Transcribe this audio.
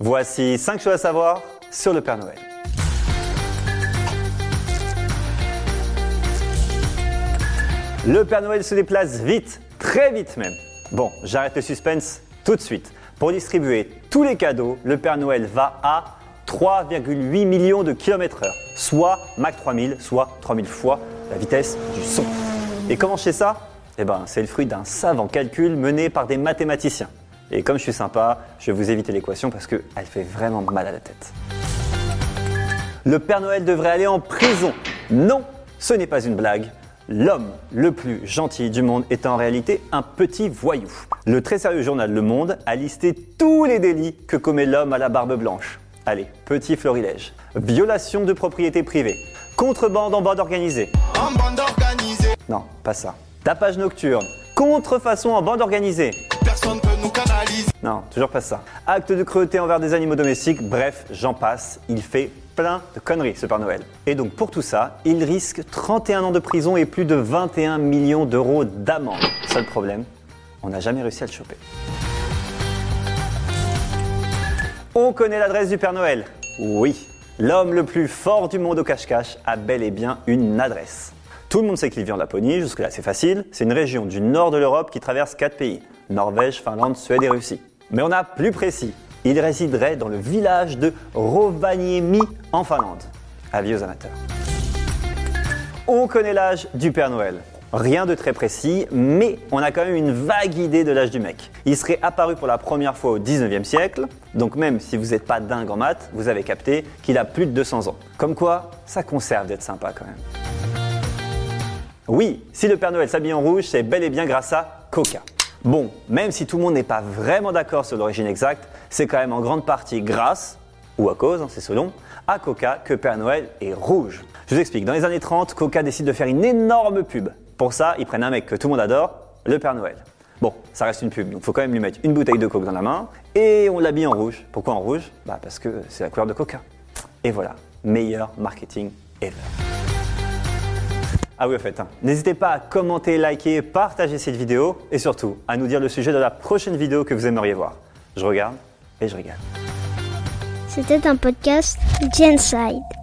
Voici 5 choses à savoir sur le Père Noël. Le Père Noël se déplace vite, très vite même. Bon, j'arrête le suspense tout de suite. Pour distribuer tous les cadeaux, le Père Noël va à 3,8 millions de kilomètres heure, soit Mach 3000, soit 3000 fois la vitesse du son. Et comment je ça? Eh ben, c'est le fruit d'un savant calcul mené par des mathématiciens. Et comme je suis sympa, je vais vous éviter l'équation parce qu'elle fait vraiment mal à la tête. Le Père Noël devrait aller en prison. Non, ce n'est pas une blague. L'homme le plus gentil du monde est en réalité un petit voyou. Le très sérieux journal Le Monde a listé tous les délits que commet l'homme à la barbe blanche. Allez, petit florilège. Violation de propriété privée. Contrebande en bande organisée. En bande organisée, Non, pas ça. Tapage nocturne. Contrefaçon en bande organisée. Non, toujours pas ça. Acte de cruauté envers des animaux domestiques, bref, j'en passe. Il fait plein de conneries, ce Père Noël. Et donc pour tout ça, il risque 31 ans de prison et plus de 21 millions d'euros d'amende. Seul problème, on n'a jamais réussi à le choper. On connaît l'adresse du Père Noël Oui. L'homme le plus fort du monde au cache-cache a bel et bien une adresse. Tout le monde sait qu'il vit en Laponie, jusque-là c'est facile. C'est une région du nord de l'Europe qui traverse quatre pays Norvège, Finlande, Suède et Russie. Mais on a plus précis. Il résiderait dans le village de Rovaniemi en Finlande. Avis aux amateurs. On connaît l'âge du Père Noël. Rien de très précis, mais on a quand même une vague idée de l'âge du mec. Il serait apparu pour la première fois au 19e siècle, donc même si vous n'êtes pas dingue en maths, vous avez capté qu'il a plus de 200 ans. Comme quoi, ça conserve d'être sympa quand même. Oui, si le Père Noël s'habille en rouge, c'est bel et bien grâce à Coca. Bon, même si tout le monde n'est pas vraiment d'accord sur l'origine exacte, c'est quand même en grande partie grâce, ou à cause, hein, c'est selon, à Coca que Père Noël est rouge. Je vous explique, dans les années 30, Coca décide de faire une énorme pub. Pour ça, ils prennent un mec que tout le monde adore, le Père Noël. Bon, ça reste une pub, donc il faut quand même lui mettre une bouteille de coke dans la main, et on l'habille en rouge. Pourquoi en rouge? Bah parce que c'est la couleur de Coca. Et voilà, meilleur marketing ever. Ah oui, au fait, hein. n'hésitez pas à commenter, liker, partager cette vidéo et surtout à nous dire le sujet de la prochaine vidéo que vous aimeriez voir. Je regarde et je regarde. C'était un podcast Genside.